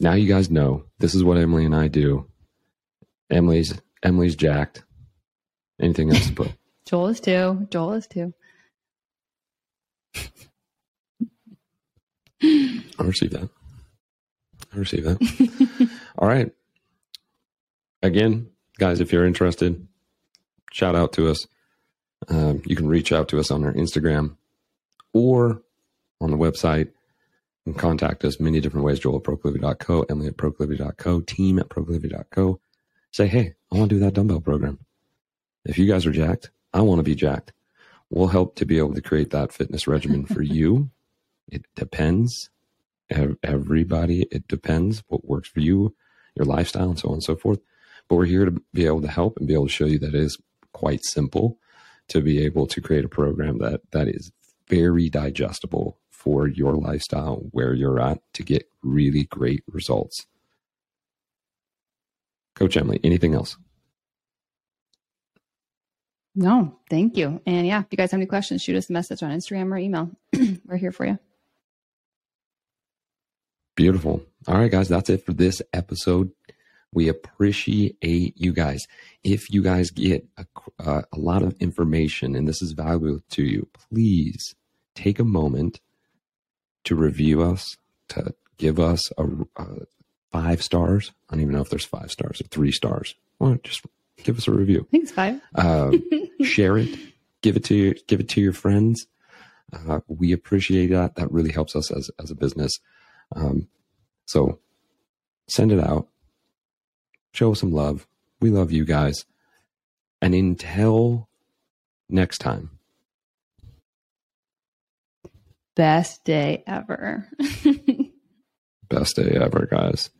A: now you guys know this is what Emily and I do. Emily's Emily's jacked. Anything else to put?
B: Joel is too. Joel is too.
A: I receive that. I receive that. All right. Again, guys, if you're interested, shout out to us. Um, you can reach out to us on our Instagram or on the website can contact us many different ways. Joel at proclivity.co, Emily at proclivity.co, team at proclivity.co. Say, hey, I want to do that dumbbell program. If you guys are jacked, I want to be jacked. We'll help to be able to create that fitness regimen for you. It depends. Everybody, it depends what works for you, your lifestyle, and so on and so forth. But we're here to be able to help and be able to show you that it is quite simple to be able to create a program that that is very digestible for your lifestyle where you're at to get really great results. Coach Emily, anything else?
B: No, thank you. And yeah, if you guys have any questions, shoot us a message on Instagram or email. We're here for you.
A: Beautiful. All right, guys, that's it for this episode. We appreciate you guys. If you guys get a, uh, a lot of information and this is valuable to you, please take a moment to review us, to give us a, a five stars. I don't even know if there's five stars or three stars. Well, just give us a review.
B: I think it's five.
A: Uh, share it. Give it to your, give it to your friends. Uh, we appreciate that. That really helps us as as a business. Um, so send it out. Show some love. We love you guys. And until next time.
B: Best day ever.
A: Best day ever, guys.